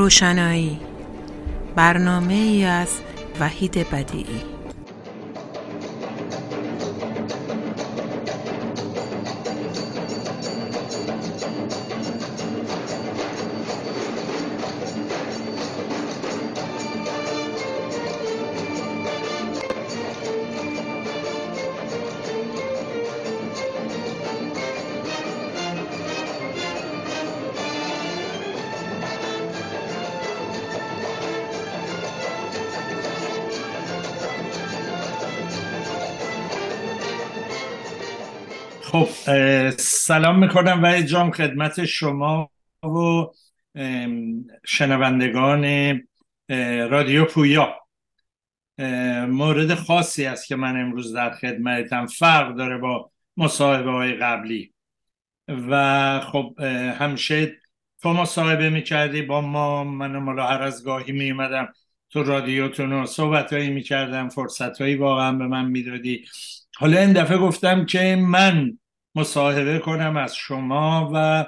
روشنایی. برنامه ای از وحید بدیعی. سلام می‌کنم و جام خدمت شما و شنوندگان رادیو پویا. مورد خاصی است که من امروز در خدمتم. فرق داره با مصاحبه های قبلی. و خب همیشه تو مصاحبه می‌کردی با ما من مالا هر از گاهی میمدم تو رادیوتون و صحبت هایی می‌کردم فرصت هایی واقعا به من می‌دادی. حالا این دفعه گفتم که من مصاحبه کنم از شما و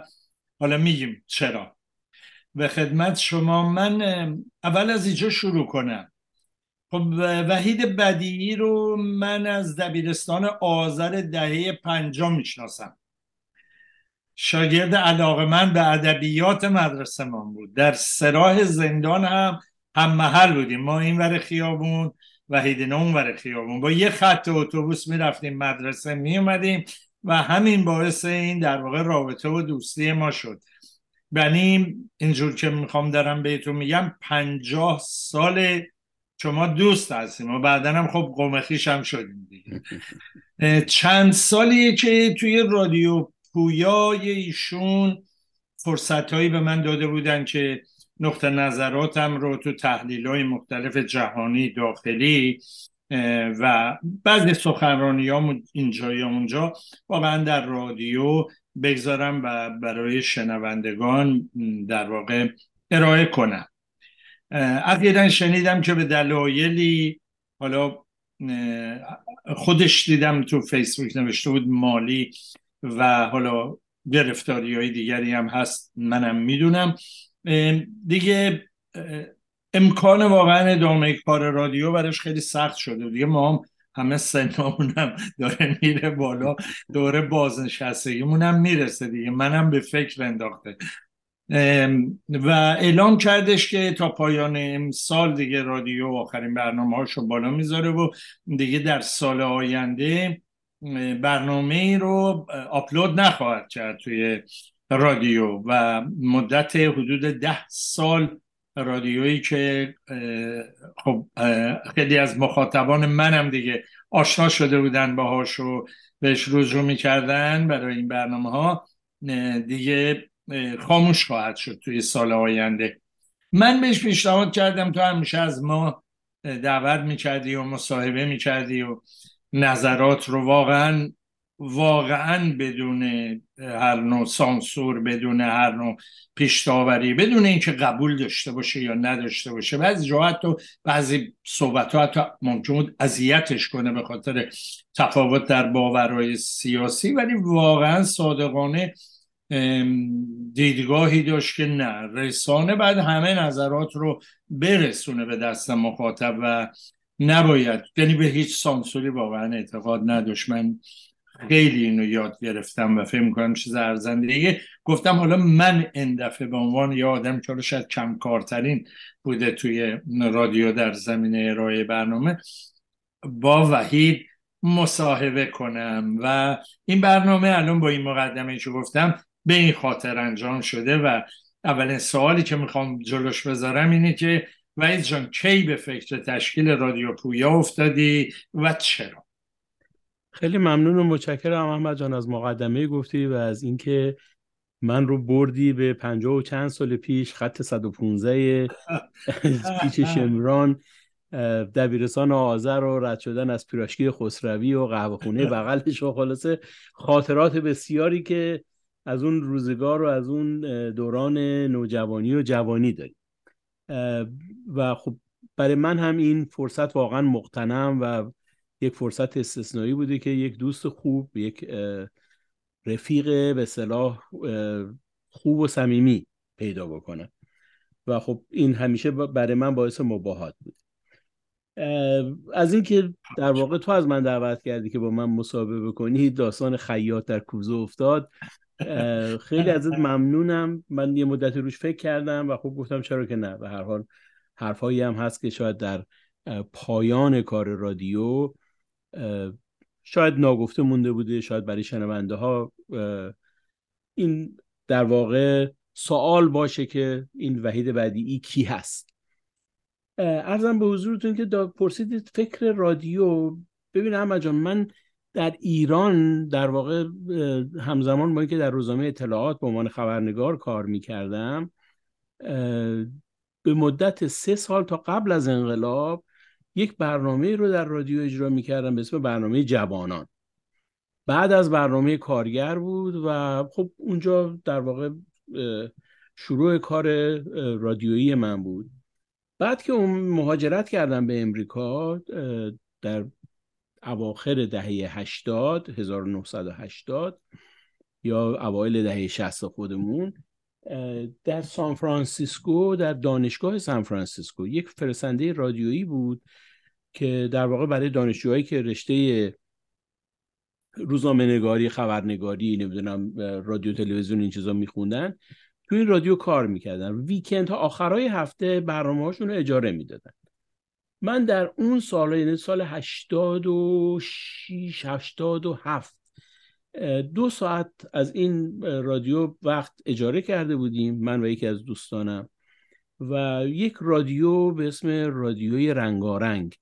حالا میگیم چرا. به خدمت شما من اول از اینجا شروع کنم. خب وحید بدیعی رو من از دبیرستان آذر دهه پنجم می‌شناسم. شاگرد علاقه من به ادبیات مدرسه من بود. در سراح زندان هم هم محل بودیم. ما این ور خیابون وحید اون ور خیابون. با یه خط اتوبوس می‌رفتیم مدرسه میومدیم و همین باعث این در واقع رابطه و دوستی ما شد. یعنی اینجور که می‌خوام دارم بهتون میگم پنجاه سال شما دوست هستیم و بعدا هم خب قومخیش هم شدیم دیگه. چند سالیه که توی رادیو پویای ایشون فرصت هایی به من داده بودن که نقطه نظراتم رو تو تحلیل های مختلف جهانی داخلی و بعضی سخنرانی ها اینجا یا اونجا واقعا در رادیو بگذارم و برای شنوندگان در واقع ارائه کنم. اخیرا شنیدم که به دلایلی حالا خودش دیدم تو فیسبوک نوشته بود مالی و حالا گرفتاری های دیگری هم هست منم می‌دونم. دیگه امکان واقعا ادامه کار رادیو براش خیلی سخت شده. دیگه ما هم همه سنامون هم داره میره بالا دوره بازنشستگیمون هم می‌رسه دیگه. منم به فکر انداخته. و اعلام کردش که تا پایان امسال دیگه رادیو آخرین برنامه هاشو بالا می‌ذاره و دیگه در سال آینده برنامه رو آپلود نخواهد کرد توی رادیو و مدت حدود ده سال رادیویی که خب خیلی از مخاطبان منم دیگه آشنا شده بودن باهاش و بهش رجوع می‌کردن برای این برنامه ها دیگه خاموش خواهد شد توی سال آینده. من بهش پیشنهاد کردم تو همیشه از ما دعوت می‌کردی و مصاحبه می‌کردی و نظرات رو واقعا واقعا بدون هر نوع سانسور بدون هر نوع پیشتاوری بدون اینکه قبول داشته باشه یا نداشته باشه. بعضی جا حتی بعضی صحبت ها حتی ممکن اذیتش کنه به خاطر تفاوت در باورهای سیاسی ولی واقعا صادقانه دیدگاهی داشت که نه. رسانه بعد همه نظرات رو برسونه به دست مخاطب و نباید یعنی به هیچ سانسوری واقعا اعتقاد نداشت. من خیلی اینو یاد گرفتم و فکر می‌کنم چیز ارزنده گفتم حالا من این دفعه به عنوان یه آدم که شاید کمکارترین بوده توی رادیو در زمینه ارائه برنامه با وحید مصاحبه کنم. و این برنامه الان با این مقدمه که گفتم به این خاطر انجام شده و اولین سوالی که می‌خوام جلوش بذارم اینه که وحید جان کی به فکر تشکیل رادیو پویا افتادی و چرا؟ خیلی ممنون و متشکرم. احمد جان از مقدمه گفتی و از اینکه من رو بردی به پنجاه و چند سال پیش خط 115 پیچ شمران دبیرستان آذر و رد شدن از پیراشکی خسروی و قهوه خونه بغلش و خلاصه خاطرات بسیاری که از اون روزگار و از اون دوران نوجوانی و جوانی داریم. و خب برای من هم این فرصت واقعا مقتنم و یک فرصت استثنایی بوده که یک دوست خوب یک رفیق به صلاح خوب و صمیمی پیدا بکنم و خب این همیشه برای من باعث مباهات بود از اینکه در واقع تو از من دعوت کردی که با من مصاحبه بکنی داستان خیاط در کوزه افتاد. خیلی ازت ممنونم. من یه مدت روش فکر کردم و خب گفتم چرا که نه. به هر حال حرفایی هم هست که شاید در پایان کار رادیو شاید ناگفته مونده بوده شاید برای شنونده ها این در واقع سوال باشه که این وحید ای کی هست. ارزم به حضورتون که پرسیدید فکر رادیو. ببین احمد جان من در ایران در واقع همزمان با اینکه در روزنامه اطلاعات به عنوان خبرنگار کار می‌کردم به مدت سه سال تا قبل از انقلاب یک برنامه رو در رادیو اجرا می‌کردم به اسم برنامه جوانان. بعد از برنامه کارگر بود و خب اونجا در واقع شروع کار رادیویی من بود. بعد که اون مهاجرت کردم به امریکا در اواخر دهه 80 1980 یا اوایل دهه 60 خودمون در سان فرانسیسکو در دانشگاه سان فرانسیسکو. یک فرستنده رادیویی بود که در واقع برای دانشجوهایی که رشته روزنامه نگاری خبرنگاری نمی‌دونم رادیو تلویزیون این چیزا میخوندن تو این رادیو کار می‌کردن. ویکند ها آخرای هفته برنامه هاشون رو اجاره می‌دادن. من در اون سال یعنی سال 86 87 دو ساعت از این رادیو وقت اجاره کرده بودیم من و یکی از دوستانم. و یک رادیو به اسم رادیوی رنگارنگ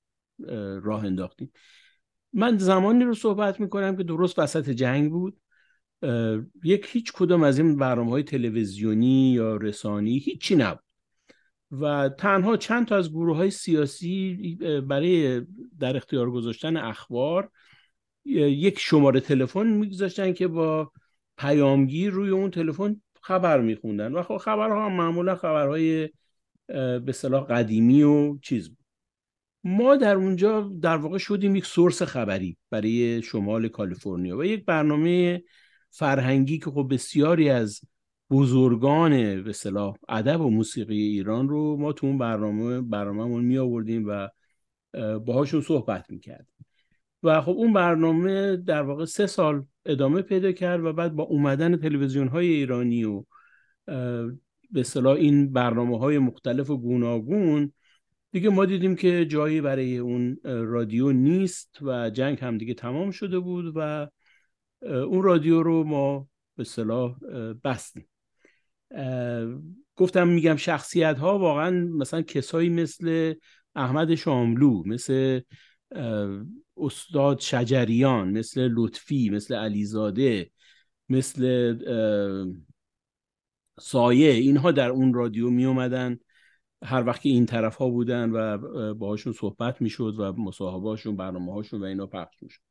راه انداختیم. من زمانی رو صحبت می‌کنم که درست وسط جنگ بود. یک هیچ کدام از این برنامه های تلویزیونی یا رسانی هیچی نبود. و تنها چند تا از گروه های سیاسی برای در اختیار گذاشتن اخبار یک شماره تلفن میگذاشتن که با پیامگیر روی اون تلفن خبر میخوندن. و خب خبرها هم معمولا خبرهای به صلاح قدیمی و چیز بود. ما در اونجا در واقع شدیم یک سورس خبری برای شمال کالیفرنیا و یک برنامه فرهنگی که خب بسیاری از بزرگان به صلاح ادب و موسیقی ایران رو ما تو اون برنامه برنامهمون می آوردیم و باهاشون صحبت می‌کردیم. و خب اون برنامه در واقع سه سال ادامه پیدا کرد و بعد با اومدن تلویزیون های ایرانی و به صلاح این برنامه های مختلف و گوناگون دیگه ما دیدیم که جایی برای اون رادیو نیست و جنگ هم دیگه تمام شده بود و اون رادیو رو ما به صلاح بستیم. گفتم میگم شخصیت ها واقعا مثلا کسایی مثل احمد شاملو مثل استاد شجریان مثل لطفی مثل علیزاده مثل سایه اینها در اون رادیو می اومدن. هر وقت که این طرف ها بودن و باهاشون صحبت می‌شد و مصاحبه هاشون برنامه هاشون و اینا پخش می‌شد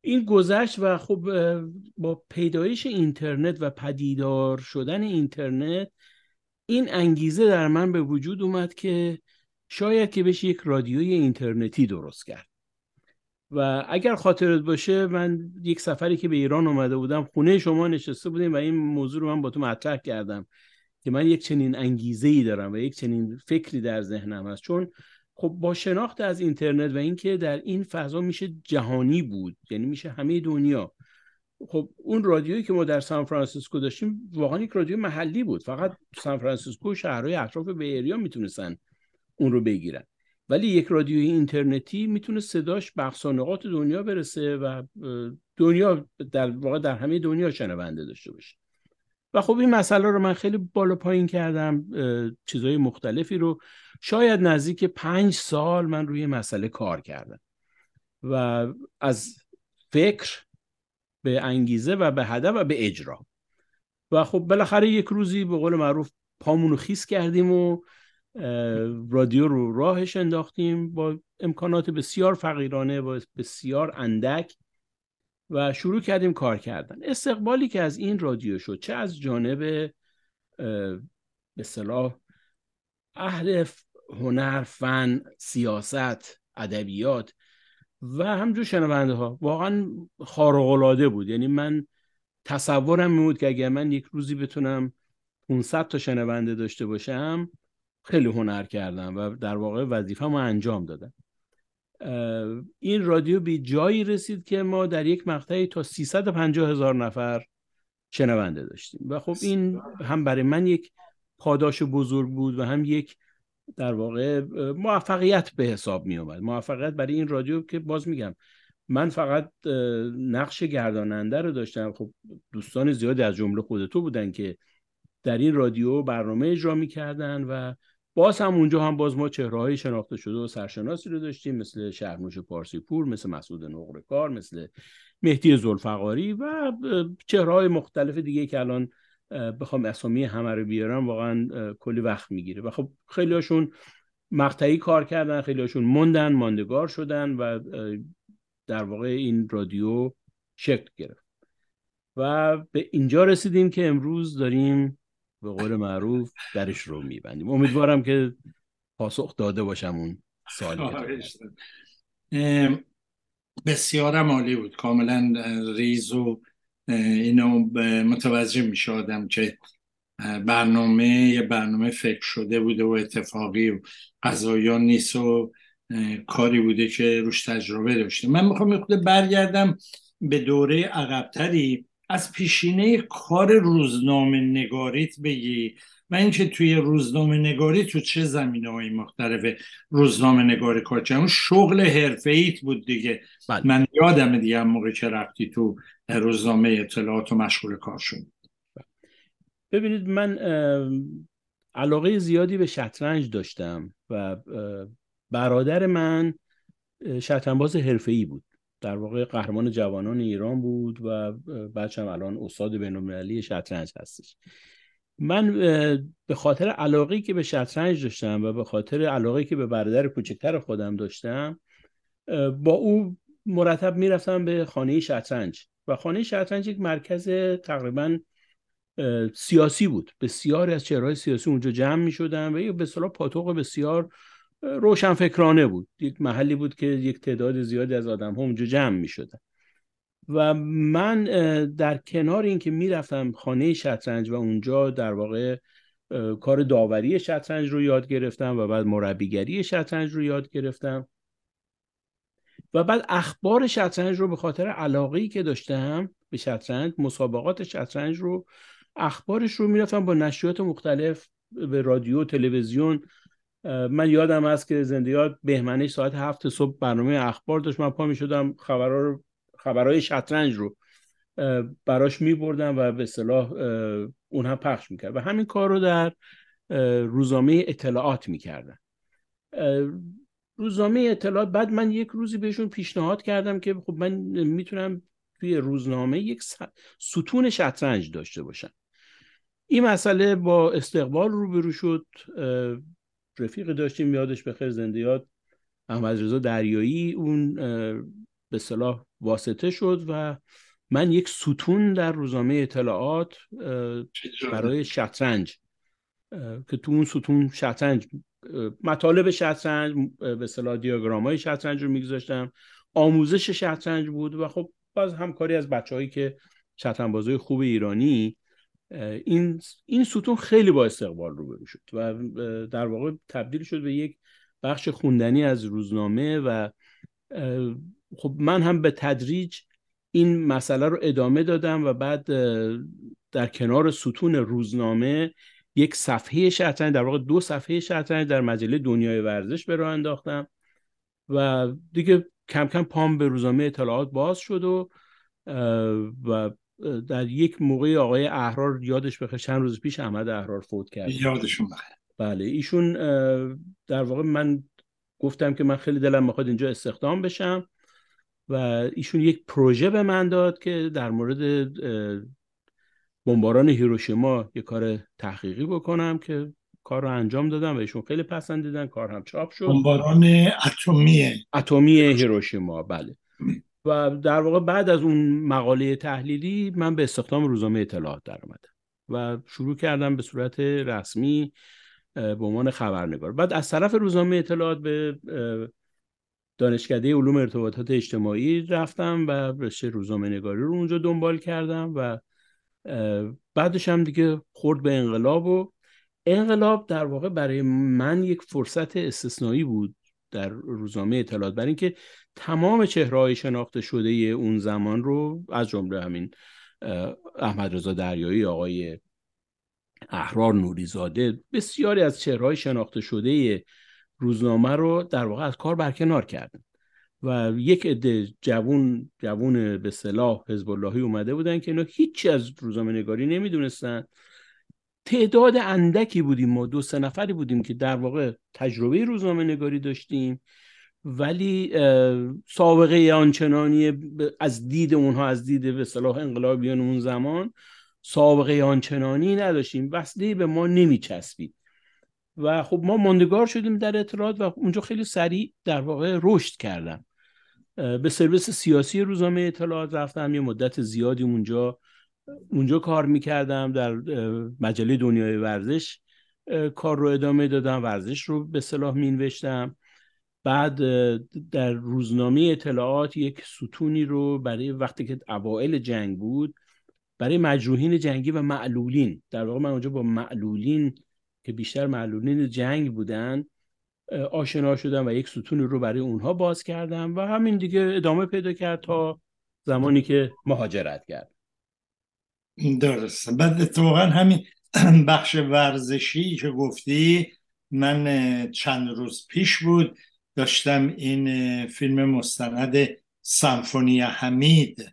این گذشت و خب با پیدایش اینترنت و پدیدار شدن اینترنت این انگیزه در من به وجود اومد که شاید که بشه یک رادیوی اینترنتی درست کرد. و اگر خاطرت باشه من یک سفری که به ایران اومده بودم خونه شما نشسته بودیم و این موضوع رو من با تو مطرح کردم که من یک چنین انگیزه ای دارم و یک چنین فکری در ذهنم هست. چون خب با شناخت از اینترنت و اینکه در این فضا میشه جهانی بود یعنی میشه همه دنیا. خب اون رادیویی که ما در سان فرانسیسکو داشتیم واقعا یک رادیو محلی بود. فقط سان فرانسیسکو و شهرهای اطراف Bay Area می‌تونستن اون رو بگیرن. ولی یک رادیوی اینترنتی می‌تونه صداش به نقاط دنیا برسه و دنیا در واقع در همه دنیا شنونده داشته باشه. و خب این مسئله رو من خیلی بالا پایین کردم چیزهای مختلفی رو. شاید نزدیک پنج سال من روی مسئله کار کردم و از فکر به انگیزه و به هدف و به اجرا. و خب بالاخره یک روزی به قول معروف پامونو خیس کردیم و رادیو رو راهش انداختیم با امکانات بسیار فقیرانه و بسیار اندک و شروع کردیم کار کردن. استقبالی که از این رادیو شد چه از جانب به صلاح اهل هنر فن سیاست ادبیات و همجور شنونده ها واقعا خارق بود. یعنی من تصورم بود که اگر من یک روزی بتونم 500 تا شنونده داشته باشم خیلی هنر کردم و در واقع وظیفه ما انجام دادم این رادیو به جایی رسید که ما در یک مقطعی تا 350 هزار نفر شنونده داشتیم. و خب این هم برای من یک پاداش بزرگ بود و هم یک در واقع موفقیت به حساب می اومد موفقیت برای این رادیو که باز میگم من فقط نقش گرداننده رو داشتم. خب دوستان زیادی از جمله خود تو بودن که در این رادیو برنامه اجرا می‌کردن و باز هم اونجا هم باز ما چهره های شناخته شده و سرشناسی رو داشتیم مثل شهرنوش پارسی پور مثل مسعود نقرکار مثل مهدی زلفقاری و چهره های مختلف دیگه که الان بخوام اسامی همه رو بیارم واقعا کلی وقت می‌گیره. و خب خیلی هاشون مقطعی کار کردن خیلی هاشون موندن ماندگار شدن و در واقع این رادیو شکل گرفت. و به اینجا رسیدیم که امروز داریم به قول معروف درش رو میبندیم. امیدوارم که پاسخ داده باشم اون سال بسیارم عالی بود. کاملا ریز و اینو متوجه می شدم که برنامه یه برنامه فکر شده بوده و اتفاقی و قضایان نیست و کاری بوده که روش تجربه داشته. من می‌خوام یه برگردم به دوره عقبتری. از پیشینه کار روزنامه نگاریت بگی و اینکه توی روزنامه نگاری تو چه زمینه های مختلف روزنامه نگاری کار چه شغل حرفه ایت بود دیگه. بله. من یادم دیگه موقع که رفتی تو روزنامه اطلاعات و مشغول کار شد ببینید من علاقه زیادی به شطرنج داشتم و برادر من شطرنجباز حرفه‌ای بود. در واقع قهرمان جوانان ایران بود و بچم الان استاد بین‌المللی شطرنج هستش. من به خاطر علاقه که به شطرنج داشتم و به خاطر علاقه که به برادر کوچکتر خودم داشتم با او مرتب می‌رفتم به خانه شطرنج و خانه شطرنج یک مرکز تقریبا سیاسی بود. بسیاری از چهرهای سیاسی اونجا جمع می شدن و یک به پاتوق بسیار روشنفکرانه بود. یک محلی بود که یک تعداد زیادی از آدم ها اونجا جمع می شدن و من در کنار اینکه می‌رفتم خانه شطرنج و اونجا در واقع کار داوری شطرنج رو یاد گرفتم و بعد مربیگری شطرنج رو یاد گرفتم. و بعد اخبار شطرنج رو به خاطر علاقه که داشتم به شطرنج مسابقات شطرنج رو اخبارش رو می‌رفتم با نشریات مختلف به رادیو تلویزیون من یادم هست که زندیات بهمنش ساعت هفت صبح برنامه اخبار داشت. من پا می شدم خبرها رو خبرهای شطرنج رو براش می بردم و به صلاح اون هم پخش می‌کرد. و همین کار رو در روزنامه اطلاعات می‌کردن. روزنامه اطلاعات بعد من یک روزی بهشون پیشنهاد کردم که خب من می‌تونم توی روزنامه یک ستون شطرنج داشته باشم. این مسئله با استقبال روبرو شد. رفیق داشتیم یادش به خیر زندیات احمد رضا دریایی اون به صلاح واسطه شد و من یک ستون در روزنامه اطلاعات برای شطرنج که تو اون ستون شطرنج مطالب شطرنج به صلاح دیاگرام های شطرنج رو میگذاشتم. آموزش شطرنج بود و خب باز همکاری از بچههایی که شطرنجبازای خوب ایرانی این این ستون خیلی با استقبال روبرو شد و در واقع تبدیل شد به یک بخش خوندنی از روزنامه و خب من هم به تدریج این مسئله رو ادامه دادم و بعد در کنار ستون روزنامه یک صفحه شطرنج در واقع دو صفحه شطرنج در مجله دنیای ورزش به راه انداختم و دیگه کم کم پام به روزنامه اطلاعات باز شد و و در یک موقع آقای احرار یادش بخیر چند روز پیش احمد احرار فوت کرد. یادشون بخیر. بله ایشون در واقع من گفتم که من خیلی دلم می‌خواد اینجا استخدام بشم و ایشون یک پروژه به من داد که در مورد بمباران هیروشیما یک کار تحقیقی بکنم که کار رو انجام دادم و ایشون خیلی پسندیدن کار هم چاپ شد. بمباران اتمی اتمی هیروشیما بله. و در واقع بعد از اون مقاله تحلیلی من به استخدام روزنامه اطلاعات در اومدم و شروع کردم به صورت رسمی به عنوان خبرنگار. بعد از طرف روزنامه اطلاعات به دانشکده علوم ارتباطات اجتماعی رفتم و رشته روزنامه نگاری رو اونجا دنبال کردم و بعدش هم دیگه خورد به انقلاب و انقلاب در واقع برای من یک فرصت استثنایی بود در روزنامه اطلاعات برای اینکه تمام چهرهای شناخته شده اون زمان رو از جمله همین احمد رضا دریایی آقای احرار نوریزاده بسیاری از چهرهای شناخته شده روزنامه رو در واقع از کار برکنار کردن. و یک عده جوون جوون به صلاح حزب اللهی اومده بودن که اینا هیچی از روزنامه نگاری نمی‌دونستن. تعداد اندکی بودیم ما دو سه نفری بودیم که در واقع تجربه روزنامه نگاری داشتیم ولی سابقه آنچنانی از دید اونها از دید به صلاح انقلابیان اون زمان سابقه آنچنانی نداشتیم. وصلی به ما نمیچسبید. و خب ما ماندگار شدیم در اطلاعات و اونجا خیلی سریع در واقع رشد کردم. به سرویس سیاسی روزنامه اطلاعات رفتم یه مدت زیادی اونجا اونجا کار می‌کردم در مجله دنیای ورزش. کار رو ادامه دادم ورزش رو به صلاح مینوشتم. بعد در روزنامه اطلاعات یک ستونی رو برای وقتی که اوائل جنگ بود برای مجروحین جنگی و معلولین. در واقع من اونجا با معلولین که بیشتر معلولین جنگ بودن آشنا شدم و یک ستون رو برای اونها باز کردم و همین دیگه ادامه پیدا کرد تا زمانی که مهاجرت کرد. درسته بعد اتفاقا همین بخش ورزشی که گفتی من چند روز پیش بود داشتم این فیلم مستند سمفونی حمید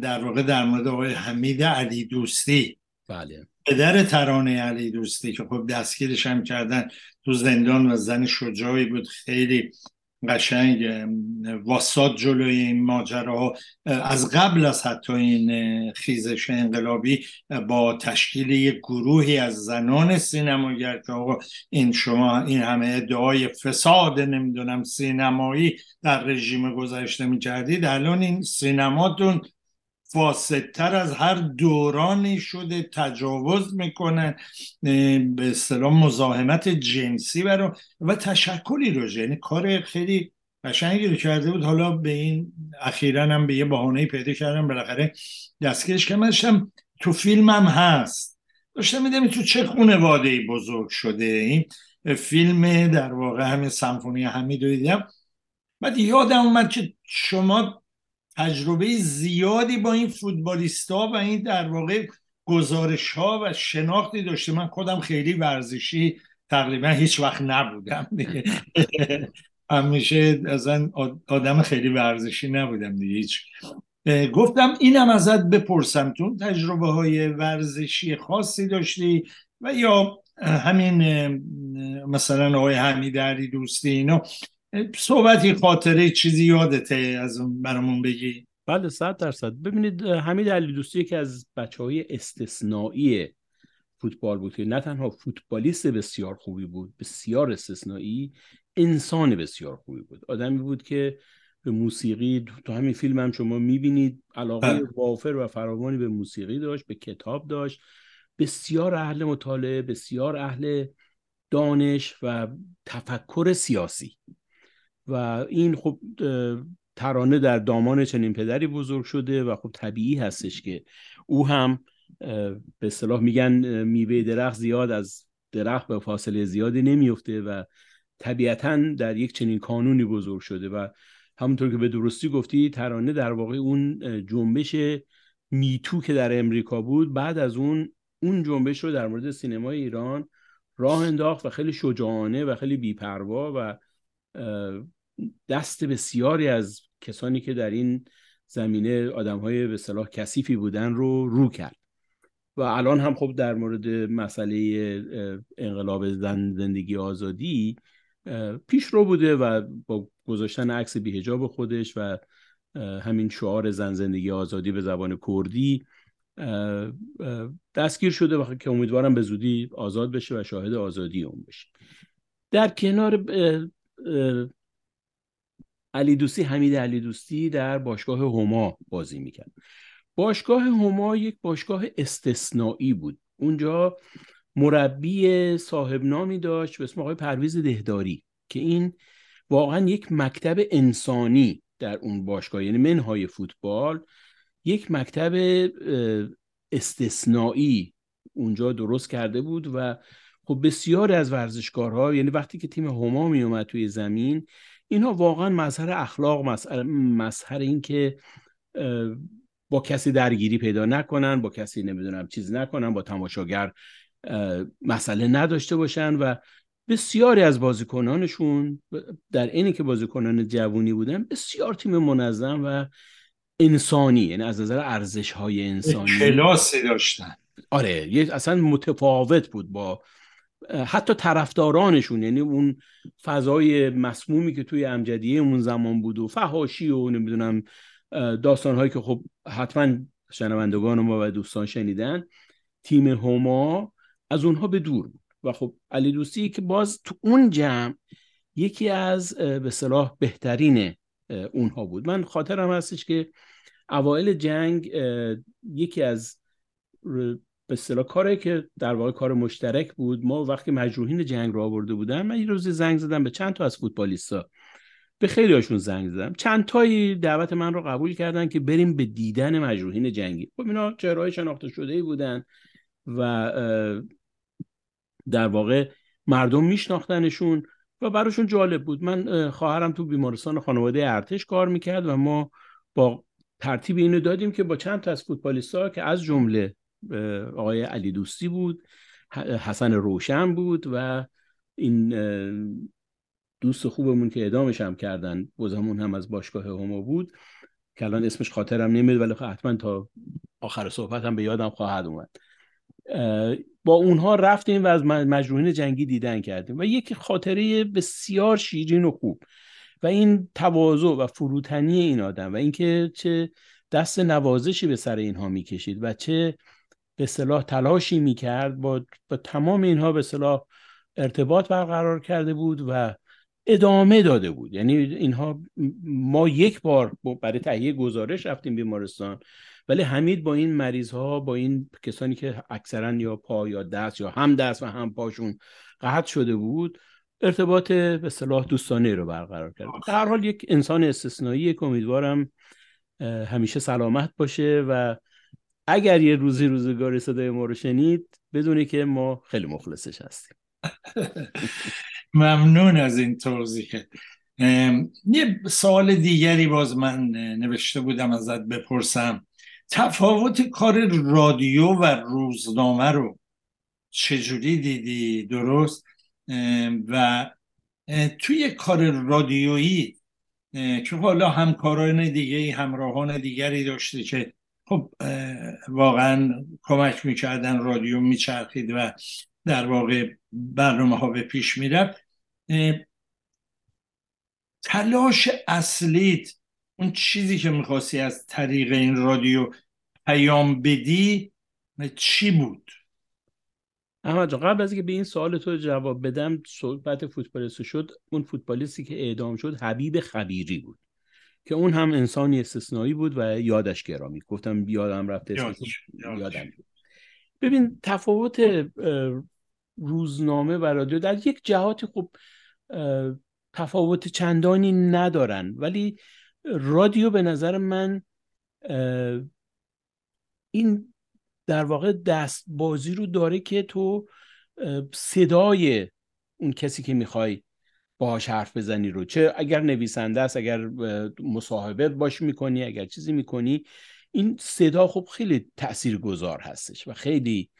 در واقع در مورد آقای حمید علی دوستی. بله. پدر ترانه علی دوستی که خب دستگیرش هم کردن تو زندان و زن شجاعی بود خیلی قشنگ واساد جلوی این ماجراها از قبل از حتی این خیزش انقلابی با تشکیل یک گروهی از زنان سینماگر که آقا این شما این همه ادعای فساد نمی‌دونم سینمایی در رژیم گذشته می‌کردید الان این سینماتون فاسدتر از هر دورانی شده تجاوز می‌کنن به اصطلاح مزاحمت جنسی برای و تشکلی رو یعنی کار خیلی قشنگی رو کرده بود. حالا به این اخیرا هم به یه بهانه پیدا کردم بالاخره دستگیرش که داشتم تو فیلمم هست. داشتم میدم تو چه خانواده ای بزرگ شده. این فیلم در واقع همین سمفونی حمید رو دیدم. بعد یادم اومد که شما تجربه زیادی با این فوتبالیستا و این در واقع گزارش ها و شناختی داشته. من خودم خیلی ورزشی تقریبا هیچ وقت نبودم همیشه اصلا آدم خیلی ورزشی نبودم دیگه هیچ. گفتم اینم ازت بپرسم تو تجربه های ورزشی خاصی داشتی و یا همین مثلا آقای حمید علی دوستی اینا صحبتی خاطره چیزی یادته از اون برامون بگی. بله صد درصد. ببینید حمید علی دوستی یکی از بچه های استثنایی فوتبال بود که نه تنها فوتبالیست بسیار خوبی بود بسیار استثنایی انسان بسیار خوبی بود. آدمی بود که به موسیقی تو همین فیلم هم شما می‌بینید علاقه بله. وافر و فراوانی به موسیقی داشت به کتاب داشت. بسیار اهل مطالعه بسیار اهل دانش و تفکر سیاسی. و این خب ترانه در دامان چنین پدری بزرگ شده و خب طبیعی هستش که او هم به صلاح میگن میوه درخت زیاد از درخت به فاصله زیادی نمیفته و طبیعتا در یک چنین کانونی بزرگ شده و همونطور که به درستی گفتی ترانه در واقع اون جنبش میتو که در امریکا بود بعد از اون اون جنبش رو در مورد سینمای ایران راه انداخت و خیلی شجاعانه و خیلی بیپروا و دست بسیاری از کسانی که در این زمینه آدم های به صلاح کثیفی بودن رو رو کرد. و الان هم خب در مورد مسئله انقلاب زن زندگی آزادی پیش رو بوده و با گذاشتن عکس بیهجاب خودش و همین شعار زن زندگی آزادی به زبان کردی دستگیر شده و که امیدوارم به زودی آزاد بشه و شاهد آزادی اون بشه. در کنار علی دوستی حمید علی دوستی در باشگاه هما بازی می‌کرد. باشگاه هما یک باشگاه استثنایی بود. اونجا مربی صاحب نامی داشت به اسم آقای پرویز دهداری که این واقعا یک مکتب انسانی در اون باشگاه یعنی منهای فوتبال یک مکتب استثنایی اونجا درست کرده بود و خب بسیاری از ورزشکارها یعنی وقتی که تیم هما می اومد توی زمین اینها واقعا مظهر اخلاق مظهر این که با کسی درگیری پیدا نکنن با کسی نمی‌دونم چیز نکنن با تماشاگر مسئله نداشته باشن و بسیاری از بازیکنانشون در اینی که بازیکنان جوونی بودن بسیار تیم منظم و انسانی یعنی از نظر ارزش های انسانی. کلاسی داشتن. آره یه اصلا متفاوت بود با حتی طرفدارانشون یعنی اون فضای مسمومی که توی امجدیه اون زمان بود و فهاشی و نمی‌دونم داستانهایی که خب حتما شنوندگان ما و دوستان شنیدن تیم هما از اونها به دور بود. و خب علی دوستی که باز تو اون جمع یکی از به صلاح بهترین اونها بود. من خاطرم هستش که اوایل جنگ یکی از به اصطلاح کاری که در واقع کار مشترک بود ما وقتی مجروحین جنگ را آورده بودن من یه روزی زنگ زدم به چند تا از فوتبالیستا. به خیلی هاشون زنگ زدم. چند تایی دعوت من رو قبول کردن که بریم به دیدن مجروحین جنگی. خب اینا چهرهای شناخته شده ای بودن و در واقع مردم میشناختنشون و براشون جالب بود. من خواهرم تو بیمارستان خانواده ارتش کار می‌کرد و ما با ترتیب اینو دادیم که با چند تا از فوتبالیستا که از جمله آقای علی دوستی بود حسن روشن بود و این دوست خوبمون که ادامش هم کردن بازمون هم از باشگاه هما بود. که الان اسمش خاطرم نمیاد ولی خب حتما تا آخر صحبت هم به یادم خواهد اومد. با اونها رفتیم و از مجروحین جنگی دیدن کردیم. و یک خاطره بسیار شیرین و خوب. و این تواضع و فروتنی این آدم و اینکه چه دست نوازشی به سر اینها می‌کشید و چه به صلاح تلاشی می‌کرد با, با تمام اینها به صلاح ارتباط برقرار کرده بود و ادامه داده بود. یعنی اینها ما یک بار برای تهیه گزارش رفتیم بیمارستان ولی حمید با این مریض ها با این کسانی که اکثرا یا پا یا دست یا هم دست و هم پاشون قطع شده بود ارتباط به صلاح دوستانه رو برقرار کرد. در حال یک انسان استثنایی که امیدوارم همیشه سلامت باشه و اگر یه روزی روزگاری صدای ما رو شنید بدونی که ما خیلی مخلصش هستیم. ممنون از این توضیح. یه سوال دیگری باز من نوشته بودم ازت بپرسم. تفاوت کار رادیو و روزنامه رو چجوری دیدی؟ درست؟ و توی کار رادیویی که حالا همکاران دیگه همراهان دیگری داشته که خب واقعا کمک می‌کردن رادیو میچرخید و در واقع برنامه ها به پیش می‌رفت. تلاش اصلیت اون چیزی که می‌خواستی از طریق این رادیو پیام بدی چی بود؟ احمد جان قبل از اینکه به این سوال تو جواب بدم صحبت فوتبالیست شد. اون فوتبالیستی که اعدام شد حبیب خبیری بود. که اون هم انسانی استثنایی بود و یادش گرامی. گفتم یادم رفته یادم بود. ببین تفاوت روزنامه و رادیو در یک جهات خب تفاوت چندانی ندارن. ولی رادیو به نظر من این در واقع دست بازی رو داره که تو صدای اون کسی که می‌خوای باهاش حرف بزنی رو. چه اگر نویسنده است اگر مصاحبه باش می‌کنی اگر چیزی می‌کنی این صدا خب خیلی تأثیر گذار هستش و خیلی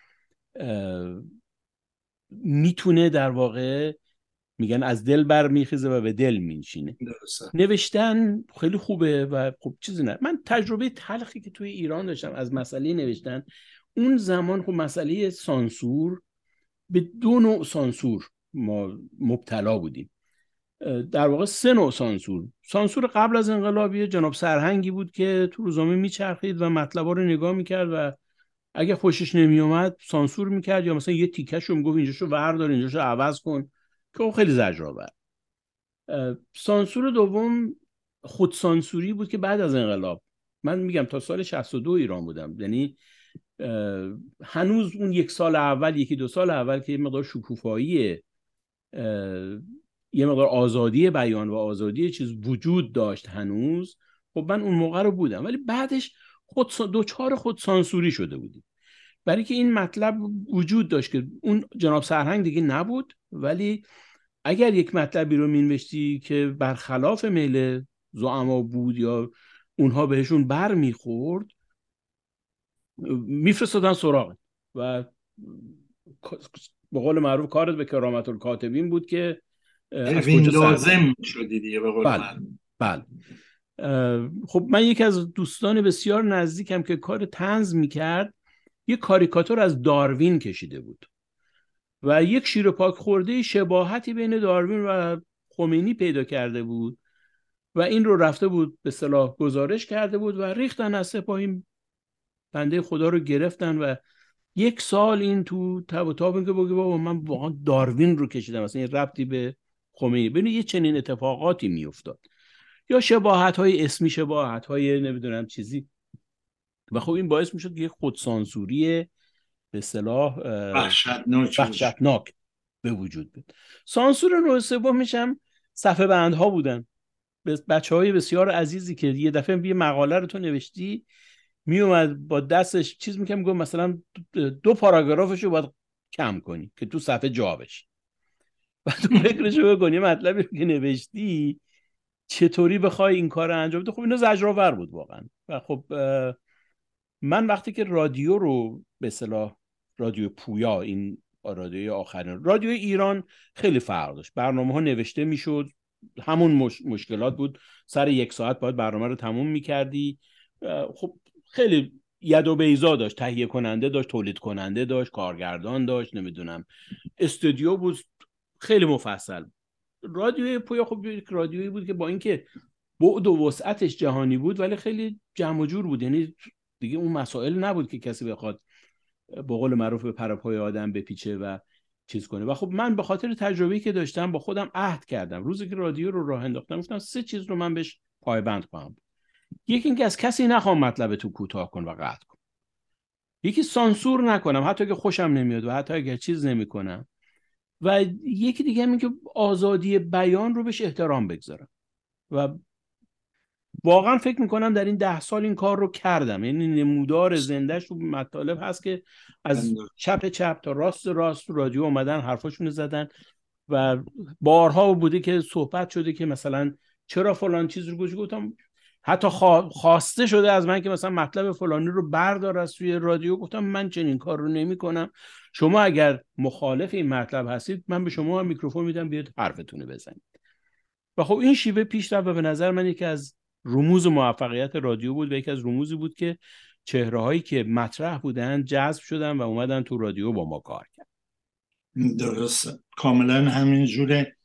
می‌تونه در واقع میگن از دل بر میخیزه و به دل مینشینه. نوشتن خیلی خوبه و خب چیزی نه. من تجربه تلخی که توی ایران داشتم از مسئله نوشتن اون زمان خب مسئله سانسور به دو نوع سانسور ما مبتلا بودیم. در واقع سه نوع سانسور. سانسور قبل از انقلابی جناب سرهنگی بود که تو روزنامه میچرخید و مطلبا رو نگاه می‌کرد و اگه خوشش نمیومد سانسور می‌کرد یا مثلا یه تیکش رو می‌گفت اینجاشو وردار اینجاشو عوض کن که خیلی زجرآور. سانسور دوم خودسانسوری بود که بعد از انقلاب. من میگم تا سال 62 ایران بودم. یعنی هنوز اون یک سال اول یکی دو سال اول که یه مقدار شکوفایی یه مقدار آزادی بیان و آزادی چیز وجود داشت هنوز خب من اون موقع رو بودم. ولی بعدش خود دوچار خود سانسوری شده بودیم. برای که این مطلب وجود داشت که اون جناب سرهنگ دیگه نبود ولی اگر یک مطلبی رو مینوشتی که برخلاف میل زعما بود یا اونها بهشون بر می‌خورد میفرستادن سراغ و به قول معروف کارت به کرامت الکاتبین بود که از لازم شدی دیگه به قول بله. بله. خب من یکی از دوستان بسیار نزدیکم که کار تنز می‌کرد یه کاریکاتور از داروین کشیده بود و یک شیر پاک خورده شباهتی بین داروین و خمینی پیدا کرده بود و این رو رفته بود به صلاح گزارش کرده بود و ریختن از سپاهی بنده خدا رو گرفتن و یک سال این تو تب و تاب که بگی بابا من واقعا داروین رو کشیدم اصلا این ربطی به خمینی. ببین یه چنین اتفاقاتی میافتاد. یا شباهت های اسمی شباهت های نمی‌دونم چیزی. و خب این باعث می‌شد که خودسانسوری به صلاح وحشتناک به وجود بیاد. سانسور نوع سوم میشم. صفحه بندها بودن. بچه های بسیار عزیزی که یه دفعه یه مقاله رو تو نوشتی میومد با دستش چیز می‌کنم گفت مثلا دو پاراگرافش رو باید کم کنی که تو صفحه جا بشه. تو فکرشو بکنی مطلبی رو که نوشتی چطوری بخوای این کار رو انجام بده خب اینو زجرآور بود واقعا. و خب من وقتی که رادیو رو به صلاح رادیو پویا این رادیوی آخرین رادیو ایران خیلی فرق داشت. برنامه ها نوشته می‌شد همون مشکلات بود. سر یک ساعت باید برنامه رو تموم می‌کردی. خب خیلی ید و بیزا داشت. تهیه کننده داشت تولید کننده داشت کارگردان داشت نمی‌دونم. استودیو بود خیلی مفصل. رادیوی پویا خب یک رادیویی بود که با اینکه بعد و وسعتش جهانی بود ولی خیلی جمع و جور بود. یعنی دیگه اون مسائل نبود که کسی بخواد به قول معروف به پرپای آدم بپیچه و چیز کنه. و خب من به خاطر تجربه‌ای که داشتم با خودم عهد کردم. روزی که رادیو رو راه انداختم گفتم سه چیز رو من بهش پایبند خواهم یکی اینکه از کسی نخوام مطلب تو کوتاه کن و قطع کن. یکی سانسور نکنم. حتی که خوشم نمیاد و حتی اگر چیز نمی‌کنم. و یکی دیگه هم که آزادی بیان رو بهش احترام بگذارم. و واقعا فکر می‌کنم در این ده سال این کار رو کردم. یعنی نمودار زندهش رو مطالب هست که از چپ چپ تا راست راست رادیو اومدن حرفاشون زدن و بارها بوده که صحبت شده که مثلا چرا فلان چیز رو گفتم. حتی خواسته شده از من که مثلا مطلب فلانی رو بردار از توی رادیو. گفتم من چنین کار رو نمی کنم شما اگر مخالف این مطلب هستید من به شما هم میکروفون میدم بیاد حرفتون بزنید. و خب این شیوه پیش رفت و به نظر من یکی از رموز موفقیت رادیو بود و یکی از رموزی بود که چهره هایی که مطرح بودن جذب شدن و اومدن تو رادیو با ما کار کرد درست کاملا همین جوره.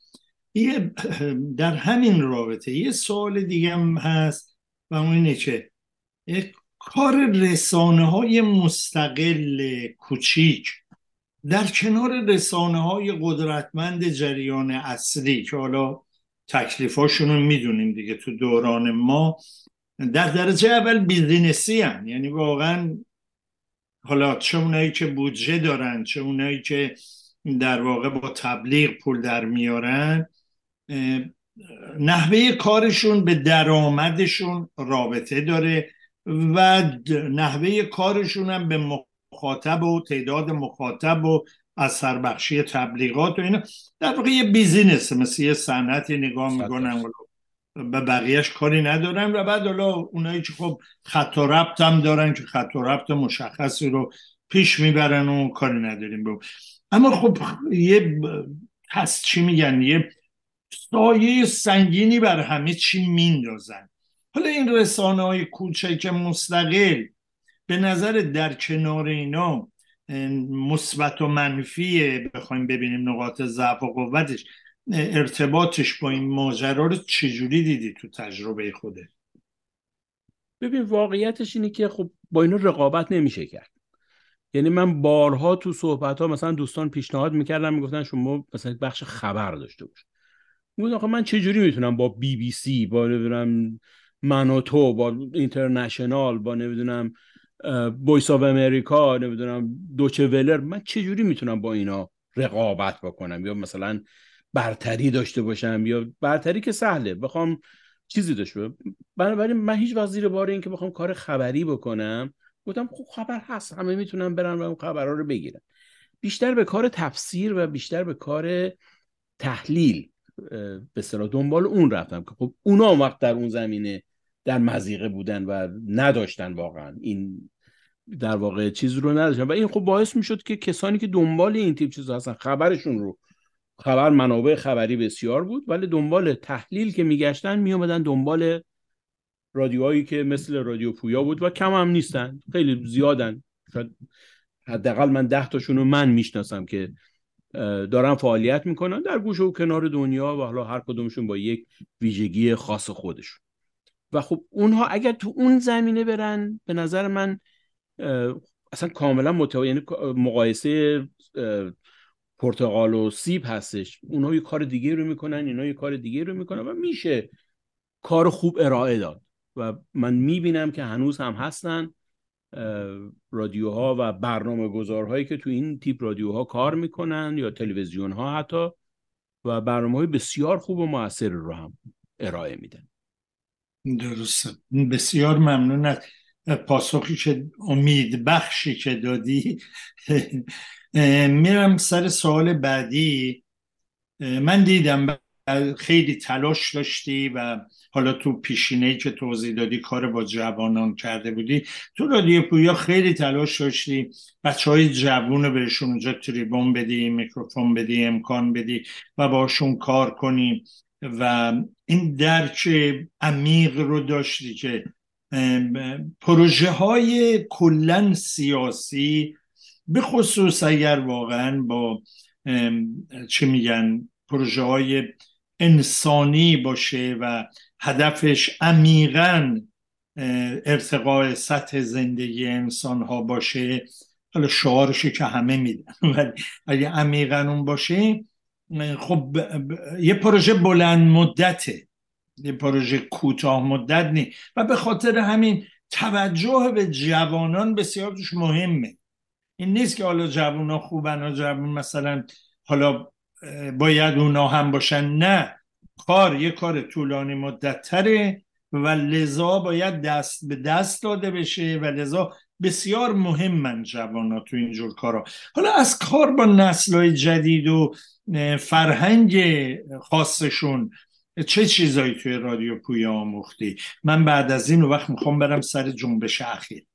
در همین رابطه یه سوال دیگه هم هست و اون اینه که کار رسانه های مستقل کوچیک در کنار رسانه های قدرتمند جریان اصلی که حالا تکلیفاشون رو می‌دونیم دیگه تو دوران ما در درجه اول بیزینسی هن. یعنی واقعا حالا چه اونایی که بودجه دارن چه اونایی که در واقع با تبلیغ پول در میارن نحوه کارشون به درآمدشون رابطه داره و نحوه کارشون هم به مخاطب و تعداد مخاطب و اثر بخشی تبلیغات و اینا. در واقع یه بیزینس مثل یه صنعتی نگاه می‌کنن به بقیهش کاری ندارن و بعد حالا اونایی که خب خط و ربط هم دارن که خط و ربط مشخصی رو پیش می‌برن و کاری نداریم اما خب یه هست چی میگن؟ یه سایه سنگینی بر همه چی میندازن. حالا این رسانه های کوچک مستقل به نظر در کنار اینا مثبت و منفی بخوایم ببینیم نقاط ضعف و قوتش ارتباطش با این ماجرا رو چجوری دیدی تو تجربه خوده ببین واقعیتش اینه که خب با اینا رقابت نمیشه کرد. یعنی من بارها تو صحبت ها مثلا دوستان پیشنهاد می‌کردن می‌گفتن شما مثلا بخش خبر داشته باش. می‌گفتن آخه من چجوری می‌تونم با بی بی سی با نمی‌دونم من و تو با اینترنشنال با نمی‌دونم بویس آف امریکا نمی‌دونم دوچه ولر من چجوری می‌تونم با اینا رقابت بکنم؟ یا مثلا برتری داشته باشم یا برتری که سهله. بخوام چیزی داشته بنابراین من هیچ وقت زیر بار این که بخوام کار خبری بکنم گفتم خب خبر هست همه می‌تونن برن و اون خبرها رو بگیرن. بیشتر به کار تفسیر و بیشتر به کار تحلیل به دنبال اون رفتم که خب اونا وقت در اون زمینه در مزیقه بودن و نداشتن واقعا. این در واقع چیز رو نداشتن. و این خب باعث می‌شد که کسانی که دنبال این تیپ چیز هستن خبرشون رو خبر منابع خبری بسیار بود ولی دنبال تحلیل که میگشتن میومدن دنبال رادیوهایی که مثل رادیو پویا بود و کم هم نیستن خیلی زیادن. حداقل من ده تاشون رو من می‌شناسم که دارن فعالیت می‌کنن در گوش و کنار دنیا و حالا هر کدومشون با یک ویژگی خاص خودشون. و خب اونها اگر تو اون زمینه برن به نظر من اصلا کاملا متو... یعنی مقایسه پرتغال و سیب هستش. اونها یه کار دیگه رو می‌کنن اینا یه کار دیگه رو می‌کنن و میشه کار خوب ارائه داد. و من می‌بینم که هنوز هم هستن رادیوها و برنامه گذارهایی که تو این تیپ رادیوها کار می‌کنن یا تلویزیون ها حتی و برنامه های بسیار خوب و موثر رو هم ارائه میدن. درسته. بسیار ممنون از پاسخی که امید بخشی که دادی. میرم سر سوال بعدی. من دیدم خیلی تلاش داشتی و حالا تو پیشینه که توضیح دادی کار با جوانان کرده بودی. تو رادیو پویا خیلی تلاش داشتی. بچه های جوون بهشون اونجا تریبون بدی میکروفون بدی امکان بدی و باشون کار کنی. و این درک عمیق رو داشتی که پروژه های کلن سیاسی به خصوص اگر واقعا با چه میگن پروژه های انسانی باشه و هدفش عمیقا ارتقاء سطح زندگی انسان ها باشه حالا شعارشو که همه میدن ولی اگه عمیقا اون باشه خب یه پروژه بلند مدته. یه پروژه کوتاه مدت نی. و به خاطر همین توجه به جوانان بسیار دوش مهمه. این نیست که حالا جوان ها خوبن و جوان مثلا حالا باید اونا هم باشن. نه. کار یه کار طولانی مدت تره و لذا باید دست به دست داده بشه و لذا بسیار مهمن جوان ها تو اینجور کارا. حالا از کار با نسل جدید و فرهنگ خاصشون چه چیزایی توی رادیو پویا آموختی؟ من بعد از این وقت می‌خوام برم سر جنبش اخیر.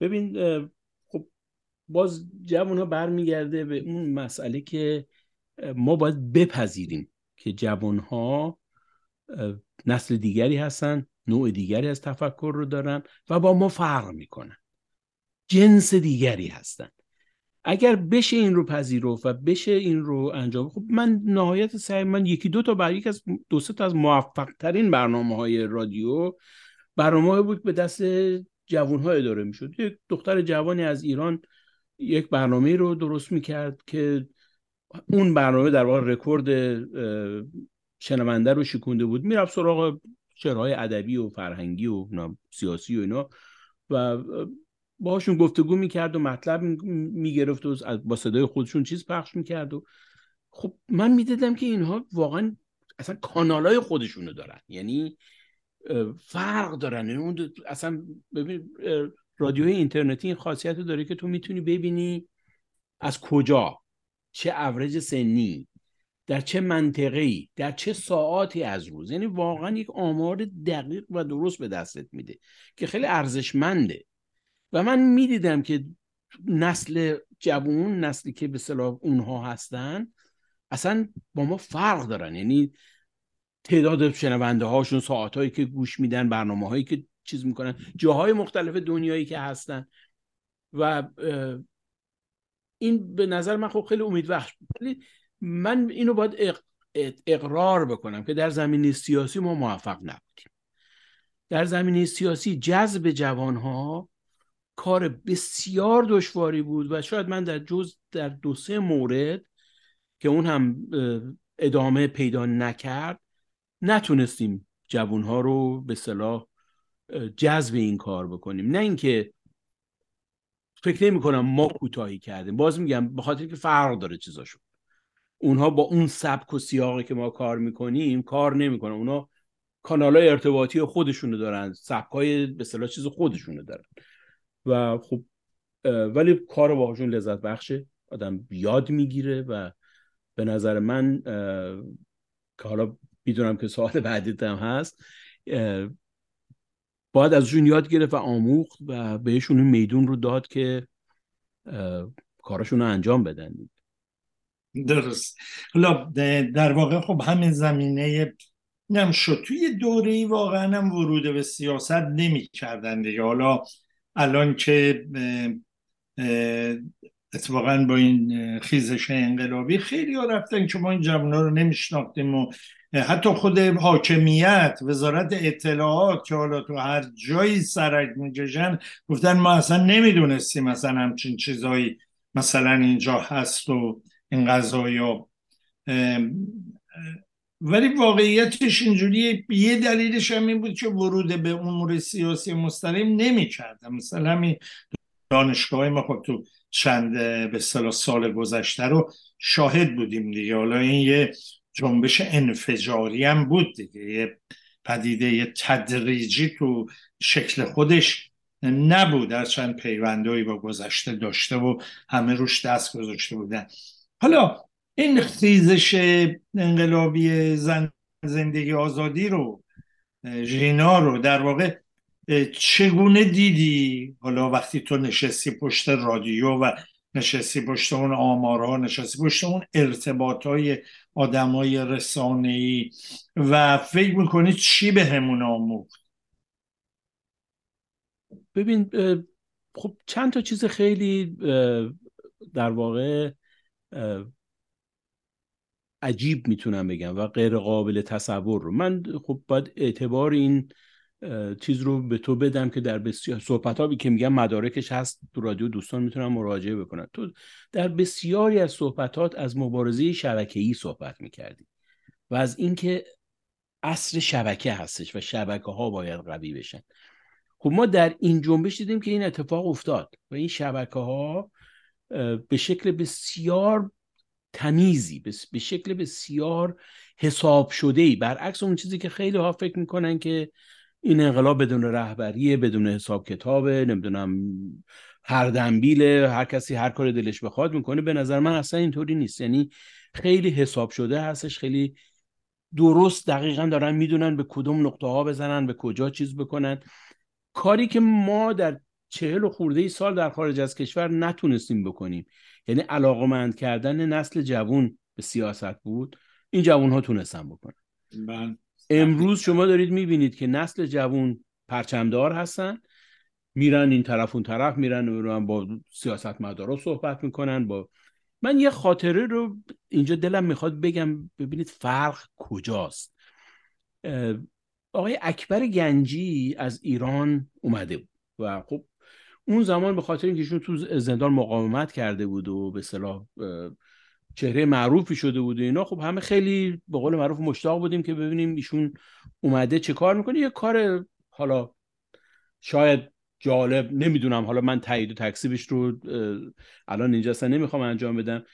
ببین خب باز جوان ها برمیگرده به اون مسئله که ما باید بپذیریم که جوان ها نسل دیگری هستن نوع دیگری از تفکر رو دارن و با ما فرق می‌کنن. جنس دیگری هستن. اگر بشه این رو پذیرفت و بشه این رو انجام خب من نهایت سعی من یکی دو تا بر یک از دو تا از موفق ترین برنامه های رادیو برنامه بود به دست جوان های اداره می‌شد. یک دختر جوانی از ایران یک برنامه رو درست می‌کرد که اون برنامه در واقع رکورد شنونده رو شکونده بود. می‌رفت سراغ شعرهای ادبی و فرهنگی و سیاسی و اینا. و باهاشون گفتگو می‌کرد و مطلب می‌گرفت و با صدای خودشون چیز پخش می‌کرد و خب من می‌دیدم که اینها واقعا اصلا کانالای خودشونو دارن. یعنی فرق دارن. یعنی اون اصلا ببین رادیوی اینترنتی این خاصیت داره که تو می‌تونی ببینی از کجا چه اورج سنی در چه منطقه ای در چه ساعاتی از روز. یعنی واقعا یک آمار دقیق و درست به دستت میده که خیلی ارزشمنده. و من می‌دیدم که نسل جوون نسلی که به صلاح اونها هستن اصلا با ما فرق دارن. یعنی تعداد شنونده هاشون ساعت هایی که گوش میدن برنامه هایی که چیز می‌کنن جاهای مختلف دنیایی که هستن. و این به نظر من خب خیلی امیدبخش ولی من اینو باید اقرار بکنم که در زمینه سیاسی ما موفق نبودیم. در زمینه سیاسی جذب جوانها کار بسیار دشواری بود و شاید من در جز در دو سه مورد که اون هم ادامه پیدا نکرد نتونستیم جوانها رو به صلاح جذب این کار بکنیم. نه اینکه فکر نمی کنم ما کوتاهی کردیم. باز میگم به خاطر که فرق داره چیزاشون اونها با اون سبک و سیاقی که ما کار می‌کنیم کار نمی‌کنن. اونها کانال های ارتباطی خودشونو دارن سبک های به صلاح چیز خودشونو دارن. و خب ولی کار باهاشون لذت بخشه آدم یاد می‌گیره و به نظر من که حالا می‌دونم که سوال بعدی هم هست باید ازشون یاد گرفت و آموخت و بهشون میدون رو داد که کارشون رو انجام بدن. درست. حالا در واقع خب همین زمینه نم شد توی دوره ای واقعا هم ورود به سیاست نمی کردن دیگه. حالا الان که اتفاقا با این خیزش انقلابی خیلی ها رفتن که ما این جوان رو نمیشناختیم و حتی خود حاکمیت وزارت اطلاعات که حالا تو هر جایی سرک می‌کشن گفتن ما اصلا نمی‌دونستیم مثلا همچین چیزایی مثلا اینجا هست و این قضایی ولی واقعیتش اینجوری یه دلیلش هم این بود که ورود به امور سیاسی مستقیم نمی مثلا همین دانشگاه ما خب تو چند به سال گذشته رو شاهد بودیم دیگه. حالا این یه جنبش انفجاری هم بود دیگه. یه پدیده یه تدریجی تو شکل خودش نبود. در چند پیوندهایی با گذشته داشته و همه روش دست گذاشته بودن. حالا این خیزش انقلابی زن زندگی آزادی رو ژینا رو در واقع چگونه دیدی؟ حالا وقتی تو نشستی پشت رادیو و نشستی پشت اون آمارها نشستی پشت اون ارتباط های آدم های رسانه ای و فکر می‌کنی چی به همون آموخت؟ ببین خب چند تا چیز خیلی در واقع عجیب می‌تونم بگم و غیر قابل تصور رو. من خب باید اعتبار این چیز رو به تو بدم که در بسیار صحبت که میگم مدارکش هست تو رادیو دوستان می‌تونن مراجعه بکنن. تو در بسیاری از صحبتات از مبارزه شبکه‌ای صحبت می‌کردی و از اینکه اصر شبکه هستش و شبکه ها باید قوی بشن. خب ما در این جنبش دیدیم که این اتفاق افتاد و این شبکه ها به شکل بسیار تمیزی به شکل بسیار حساب شده ای برعکس اون چیزی که خیلی ها فکر می‌کنن که این انقلاب بدون رهبری بدون حساب کتابه نمی‌دونم هر دنبیله هر کسی هر کار دلش بخواد می‌کنه به نظر من اصلا اینطوری نیست. یعنی خیلی حساب شده هستش خیلی درست دقیقا دارن می‌دونن به کدوم نقطه ها بزنن به کجا چیز بکنن. کاری که ما در چهل و خورده ای سال در خارج از کشور نتونستیم بکنیم. یعنی علاقمند کردن نسل جوون به سیاست بود. این جوون ها تونستن بکنن. بله. امروز شما دارید می‌بینید که نسل جوون پرچمدار هستن. میرن این طرف اون طرف میرن با سیاست مدارا صحبت می‌کنن با من یه خاطره رو اینجا دلم می‌خواد بگم. ببینید فرق کجاست. آقای اکبر گنجی از ایران اومده بود و خب اون زمان به خاطر اینکه ایشون تو زندان مقاومت کرده بود و به صلاح چهره معروفی شده بود و اینا خب همه خیلی به قول معروف مشتاق بودیم که ببینیم ایشون اومده چه کار می‌کنه. یه کار حالا شاید جالب نمی‌دونم. حالا من تایید و تکسیبش رو الان اینجا اصلا نمی‌خوام انجام بدم.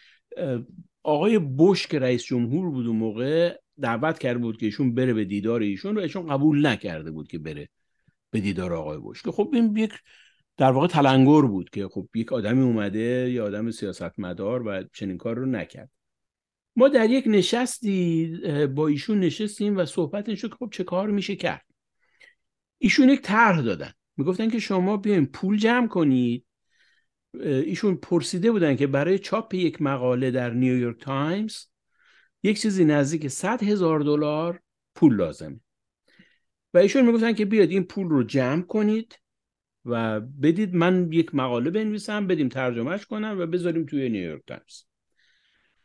آقای بوش که رئیس جمهور بود اون موقع دعوت کرده بود که ایشون بره به دیدار ایشون و ایشون قبول نکرده بود که بره به دیدار آقای بوش که خب این یک در واقع تلنگر بود که خب یک آدمی اومده یا آدم سیاستمدار و چنین کار رو نکرد. ما در یک نشستی با ایشون نشستیم و صحبت شد که خب چه کار میشه کرد. ایشون یک طرح دادن. می‌گفتن که شما بیاین پول جمع کنید. ایشون پرسیده بودن که برای چاپ یک مقاله در نیویورک تایمز یک چیزی نزدیک 100 هزار دلار پول لازمه. و ایشون می‌گفتن که بیاید این پول رو جمع کنید. و بدید من یک مقاله بنویسم بدیم ترجمهش کنم و بذاریم توی نیویورک تایمز.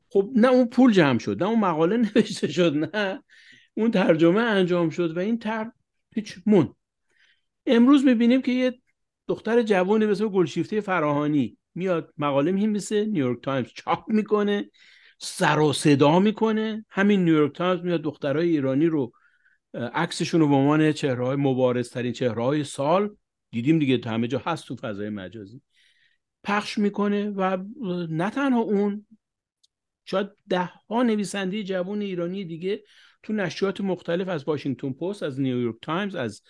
خب نه اون پول جمع شد نه اون مقاله نوشته شد نه اون ترجمه انجام شد و این تر هیچ مون. امروز می‌بینیم که یه دختر جوانی به گلشیفته فراهانی میاد مقاله می‌نویسه نیویورک تایمز چاپ می‌کنه سر و صدا می‌کنه. همین نیویورک تایمز میاد دخترای ایرانی رو عکسشون رو به عنوان چهره های مبارزترین چهره های سال دیدیم دیگه همه جا هست تو فضای مجازی. پخش می‌کنه و نه تنها اون شاید ده ها نویسنده جوان ایرانی دیگه تو نشریات مختلف از واشنگتن پست از نیویورک تایمز از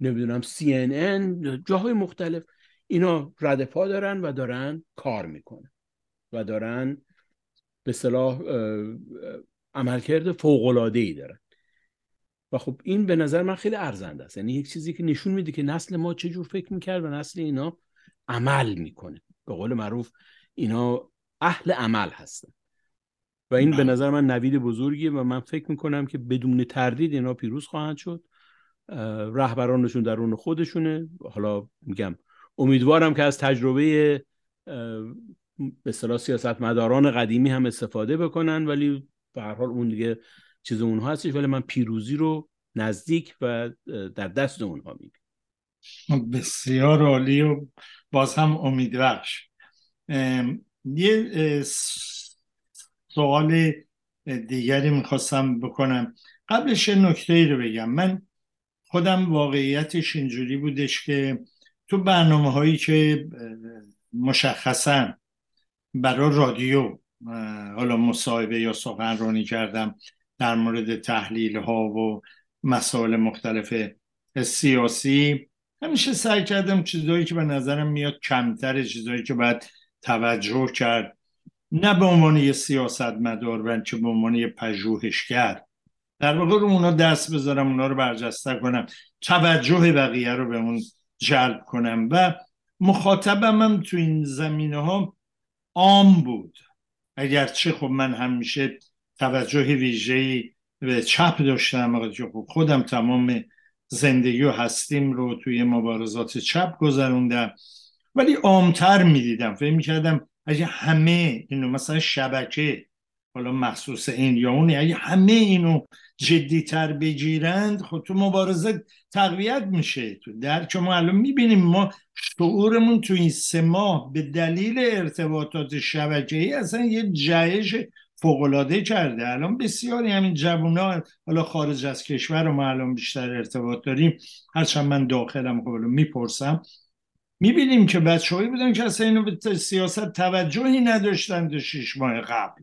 نمی‌دونم سی ان ان جاهای مختلف اینا رد پا دارن و دارن کار می‌کنن و دارن به صلاح عملکرد فوق ای دارن. و خب این به نظر من خیلی ارزنده است. یعنی یک چیزی که نشون میده که نسل ما چه جور فکر می‌کرد و نسل اینا عمل می‌کنه. به قول معروف اینا اهل عمل هستن. و این به بله. نظر من نوید بزرگیه و من فکر می‌کنم که بدون تردید اینا پیروز خواهند شد. رهبرانشون درون خودشونه. حالا میگم امیدوارم که از تجربه به اصطلاح سیاست مداران قدیمی هم استفاده بکنن ولی به هر حال اون دیگه چیز اونها هستش ولی من پیروزی رو نزدیک و در دست اونها می‌بینم بسیار عالی و باز هم امیدبخش یه سوال دیگری می‌خواستم بکنم. قبلش نکته ای رو بگم. من خودم واقعیتش اینجوری بودش که تو برنامه هایی که مشخصا برای رادیو حالا مصاحبه یا سخنرانی کردم در مورد تحلیل ها و مسائل مختلف سیاسی. همیشه سعی کردم چیزهایی که به نظرم میاد کمتر چیزهایی که باید توجه کرد. نه به عنوان یه سیاست مدار بلکه به عنوان یه پژوهشگر. در واقع رو اونا دست بذارم اونا رو برجسته کنم. توجه بقیه رو به اون جلب کنم. و مخاطبم هم تو این زمینه ها عام بود. اگرچه خب من همیشه توجه ویژه‌ای به چپ داشتم خب خودم تمام زندگی و هستیم رو توی مبارزات چپ گذروندم. ولی عامتر می‌دیدم فکر می‌کردم اگه همه اینو مثلا شبکه حالا مخصوص این یا اون اگه همه اینو جدیتر بگیرند خب تو مبارزه تقویت میشه. تو درک ما الان می‌بینیم ما شعورمون تو این سه ماه به دلیل ارتباطات ای اصلا یه جهش فوقلاده کرده. الان بسیاری همین جوونا حالا خارج از کشور رو ما الان بیشتر ارتباط داریم. هرچند من داخلم خب می‌پرسم. می‌بینیم که بچههایی بودن که اصلا اینو به سیاست توجهی نداشتن دو شیش ماه قبل.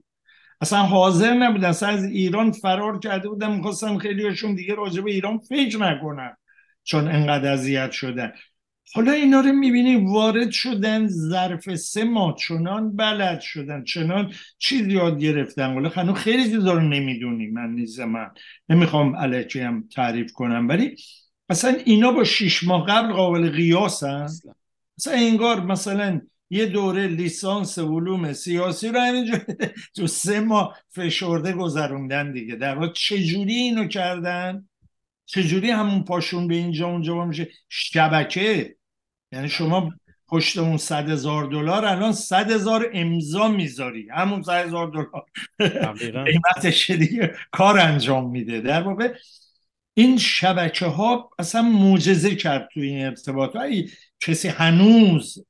اصلا حاضر نبودن. اصلا از ایران فرار کرده بودن می‌خواستم خیلی هاشون دیگه راجع به ایران فکر نکنن چون انقدر اذیت شدن. حالا اینا رو می‌بینی وارد شدن ظرف سه ماه چنان بلد شدن چنان چیز یاد گرفتن. ولی خنو خیلی چیزا رو نمی‌دونی. من نیز من نمی‌خوام علیکی هم تعریف کنم. ولی اصلا اینا با شیش ماه قبل قابل قیاس هست مثلا انگار مثلا یه دوره لیسانس علوم سیاسی رو همینجا تو سه ماه فشرده گذروندن دیگه. در واقع چجوری اینو کردن؟ چجوری همون پاشون به اینجا اونجا میشه؟ شبکه. یعنی شما پشت اون صد هزار دلار الان صد هزار امضا می‌ذاری. همون صد هزار دلار. قیمتش دیگه کار انجام میده. در واقع این شبکه ها اصلا معجزه کرد تو این ارتباط. کسی هنوز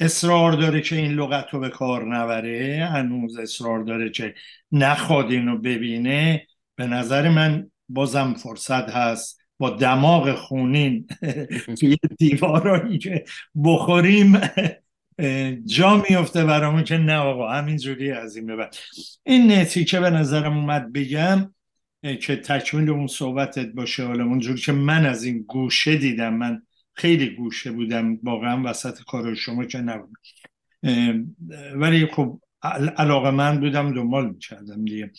اصرار داره که این لغت رو به کار نبره؟ هنوز اصرار داره که نخواد اینو ببینه؟ به نظر من بازم فرصت هست با دماغ خونین توی دیوارایی که بخوریم. جا میفته برامون که نه آقا همینجوری از این ببر این که به نظرم اومد بگم که تکمیل اون صحبتت باشه. حالا اونجوری که من از این گوشه دیدم من خیلی گوشه بودم واقعا وسط کار شما که نبودم ولی خب علاقه من بودم دنبال می‌کردم دیگه.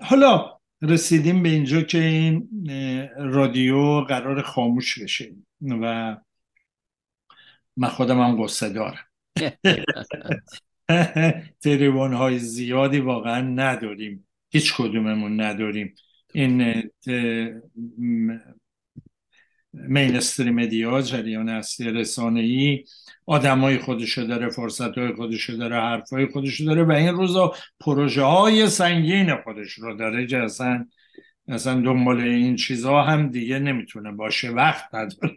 حالا رسیدیم به اینجا که این رادیو قرار خاموش بشه. و من خودم هم قصه دارم. تریبون های زیادی واقعا نداریم. هیچ کدوممون نداریم. این مینستری مدیا جریان اصلی رسانه ای آدمای خودشو داره فرصت های خودشو داره حرفای خودشو داره و این روزا پروژه های سنگین خودش رو داره که اصلا اصلا دنبال این چیزها هم دیگه نمی‌تونه باشه. وقت نداره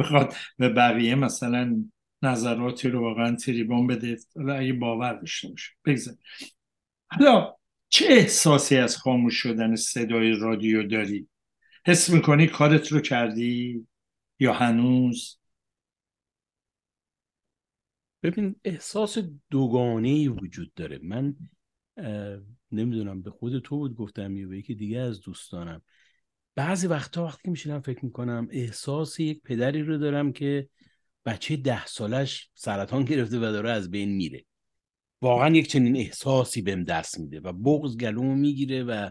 بخواد به بقیه مثلا نظراتی رو واقعا تریبون بده. اگه باور داشته باشه. بگذار. حالا چه احساسی از خاموش شدن صدای رادیو داری؟ حس می‌کنی کارت رو کردی یا هنوز؟ ببین احساس دوگانه وجود داره. من نمی‌دونم به خود تو بود گفتم یا به یکی دیگه از دوستانم. بعضی وقتا وقتی که میشینم فکر می‌کنم احساس یک پدری رو دارم که بچه ده سالش سرطان گرفته و داره از بین میره. واقعا یک چنین احساسی بهم درس میده و بغض گلومو می‌گیره و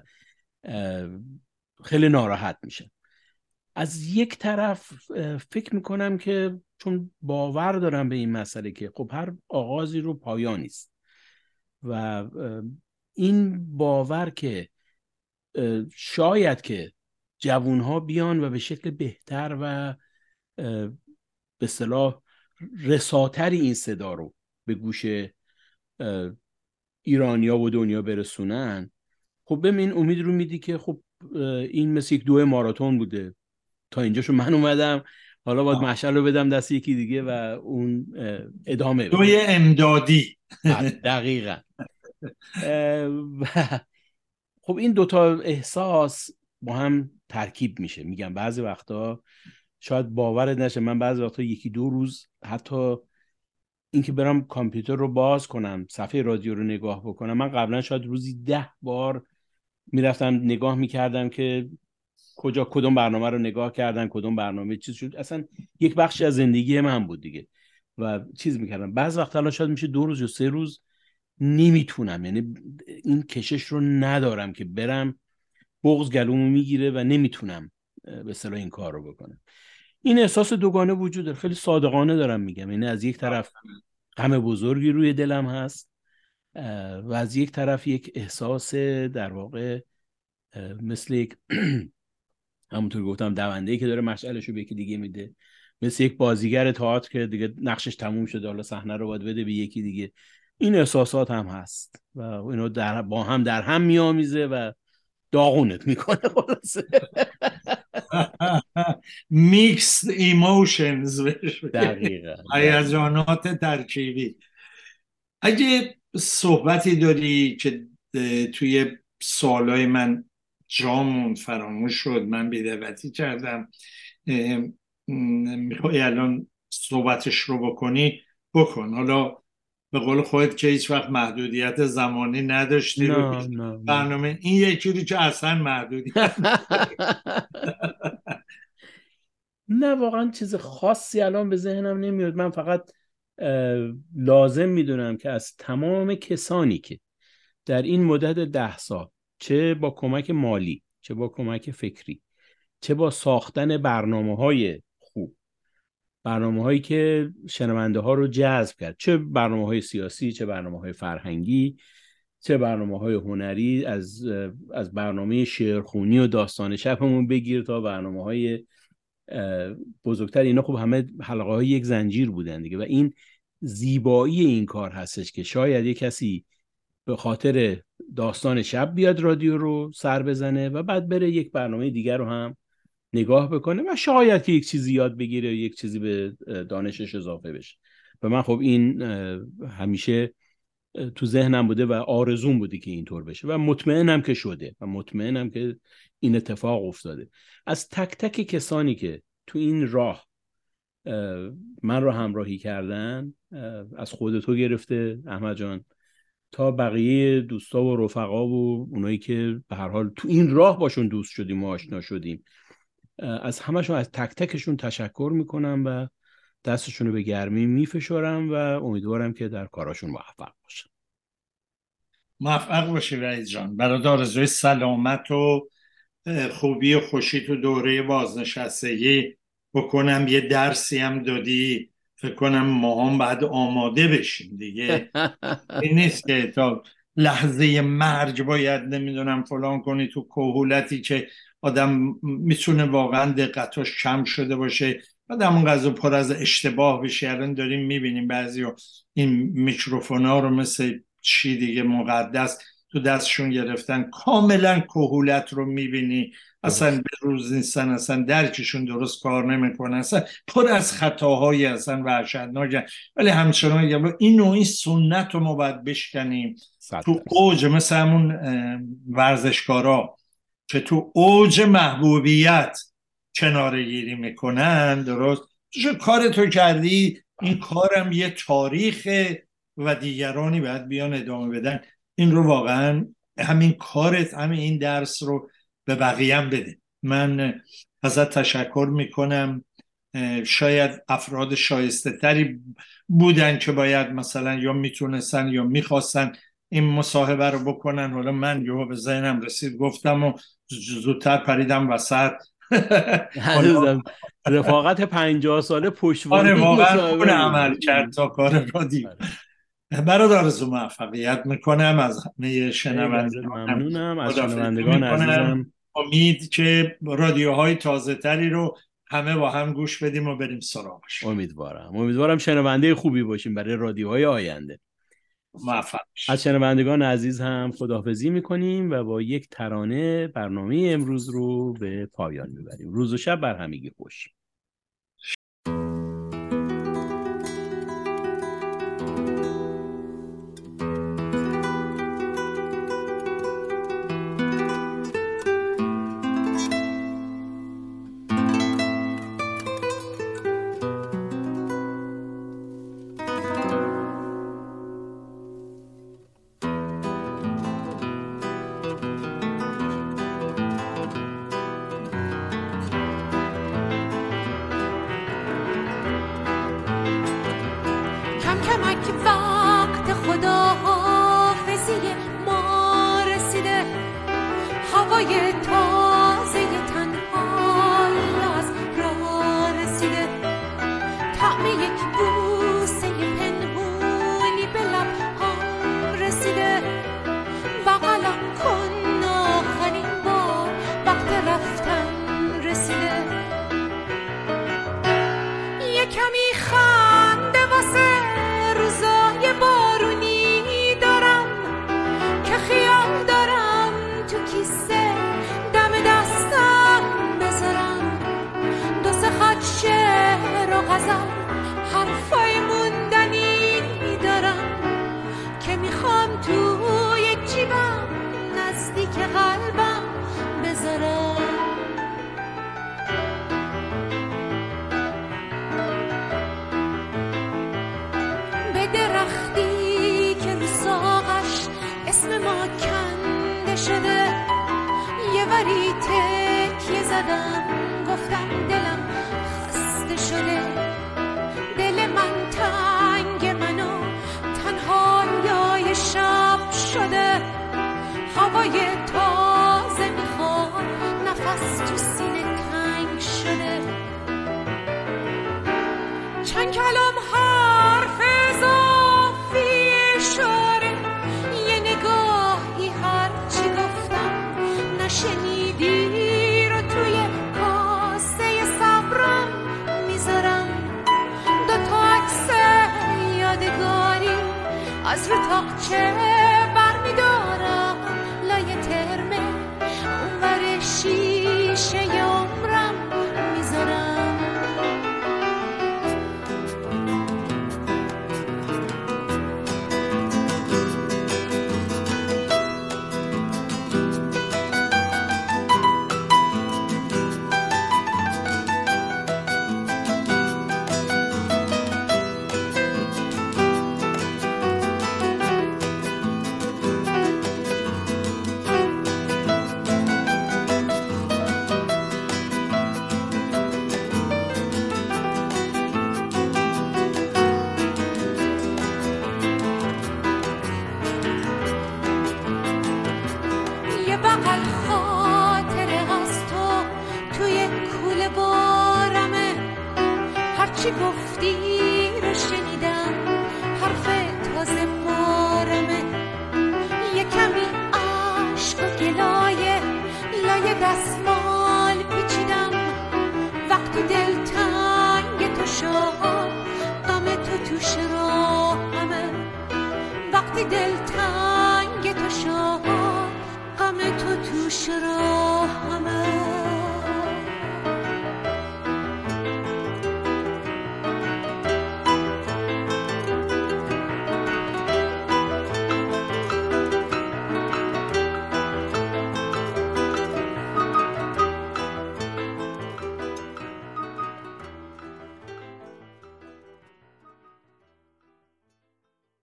خیلی ناراحت میشه. از یک طرف فکر می‌کنم که چون باور دارم به این مسئله که خب هر آغازی رو پایانی است و این باور که شاید که جوون ها بیان و به شکل بهتر و به صلاح رساتری این صدا رو به گوش ایرانیا و دنیا برسونن خب ببین امید رو میدی که خب این مثل یک دو ماراتون بوده. تا اینجاشو من اومدم. حالا باید مشعل رو بدم دست یکی دیگه و اون ادامه دوی امدادی. دقیقا. خب این دوتا احساس با هم ترکیب میشه. میگم بعضی وقتا شاید باورت نشه من بعضی وقتا یکی دو روز حتی اینکه برم کامپیوتر رو باز کنم صفحه رادیو رو نگاه بکنم من قبلا شاید روزی ده بار می‌رفتم نگاه می‌کردم که کجا کدوم برنامه رو نگاه کردن کدوم برنامه چیز شد. اصلا یک بخشی از زندگی من بود دیگه. و چیز می‌کردم. بعض وقت الان شاید میشه دو روز یا سه روز نمی‌تونم. یعنی این کشش رو ندارم که برم بغض گلومو می‌گیره و نمی‌تونم به صلاح این کار رو بکنم. این احساس دوگانه وجود داره. خیلی صادقانه دارم میگم. یعنی از یک طرف غم بزرگی روی دلم هست. و از یک طرف یک احساس در واقع مثل یک همونطور گفتم دونده که داره مشعلش رو به یکی دیگه میده. مثل یک بازیگر تئاتر که دیگه نقشش تموم شده حالا صحنه رو باید بده به یکی دیگه. این احساسات هم هست و اینو در با هم در هم میآمیزه و داغونت می‌کنه خلاصه. mixed emotions دقیقا هیجانات ترکیبی. اگه صحبتی داری که توی سوالای من جامون فراموش شد. من بیدوتی کردم. می‌خوای الان صحبتش رو بکنی؟ بکن. حالا به قول خودت که هیچ وقت محدودیت زمانی نداشتی نه برنامه. این یکی که اصلا محدودیت نه واقعا چیز خاصی الان به ذهنم نمیاد. من فقط لازم می‌دونم که از تمام کسانی که در این مدت ده سال چه با کمک مالی چه با کمک فکری چه با ساختن برنامه های خوب برنامه هایی که شنونده ها رو جذب کرد چه برنامه های سیاسی چه برنامه های فرهنگی چه برنامه های هنری از از برنامه شعرخونی و داستان شبمون بگیر تا برنامه های بزرگتر اینا خب همه حلقه های یک زنجیر بودن دیگه. و این زیبایی این کار هستش که شاید یه کسی به خاطر داستان شب بیاد رادیو رو سر بزنه و بعد بره یک برنامه دیگر رو هم نگاه بکنه و شاید که یک چیزی یاد بگیره یک چیزی به دانشش اضافه بشه. و من خب این همیشه تو ذهنم بوده و آرزون بوده که اینطور بشه و مطمئنم که شده و مطمئنم که این اتفاق افتاده. از تک تک کسانی که تو این راه من رو همراهی کردن از خود تو گرفته احمد جان تا بقیه دوستا و رفقا و اونایی که به هر حال تو این راه باشون دوست شدیم و آشنا شدیم. از همشون از تک تکشون تشکر می‌کنم و دستشون رو به گرمی میفشارم و امیدوارم که در کاراشون موفق باشن. موفق باشی رئیس جان. برای آرزوی سلامت و خوبی و خوشی تو دوره بازنشستگی بکنم. یه درسی هم دادی. فکر کنم ما هم بعد آماده بشیم دیگه. این نیست که تا لحظه مرگ باید نمی‌دونم فلان کنی تو کهولتی که آدم می‌تونه واقعا دقتاش کم شده باشه. بعد همون غذا پر از اشتباه بشه. الان داریم می‌بینیم بعضی این میکروفون ها رو مثل چی دیگه مقدس تو دستشون گرفتن. کاملا کهولت رو می‌بینی. اصلا به روز نیستن. اصلا درکشون درست کار نمی‌کنن. اصلا پر از خطاهایی اصلا وحشتناک ولی همچنان این نوعی سنت رو ما باید بشکنیم. تو اوج مثل همون ورزشکارا که تو اوج محبوبیت کناره گیری می‌کنن درست؟ تو کار تو کردی؟ این کارم یه تاریخ و دیگرانی باید بیان ادامه بدن. این رو واقعا همین کارت همین این درس رو به بقیه بده. من ازت تشکر می‌کنم. شاید افراد شایسته تری بودن که باید مثلا یا می‌تونستن یا می‌خواستن این مصاحبه رو بکنن. حالا من یهو به ذهنم رسید گفتم و زودتر پریدم وسط. رفاقت پنجاه ساله پشتوانه آره واقعا اون عمل کرد تا کار رادیو برادر آرزو موفقیت می‌کنم. از همه شنوندگان ممنونم. از شنوندگان عزیزم. امید که رادیوهای تازه تری رو همه با هم گوش بدیم و بریم سراغش. امیدوارم. امیدوارم شنونده خوبی باشیم برای رادیوهای آینده. موفق از شنوندگان عزیز هم خداحافظی می‌کنیم و با یک ترانه برنامه امروز رو به پایان می‌بریم. روز و شب بر همگی خوش. وقتی دل تنگ تو شد غم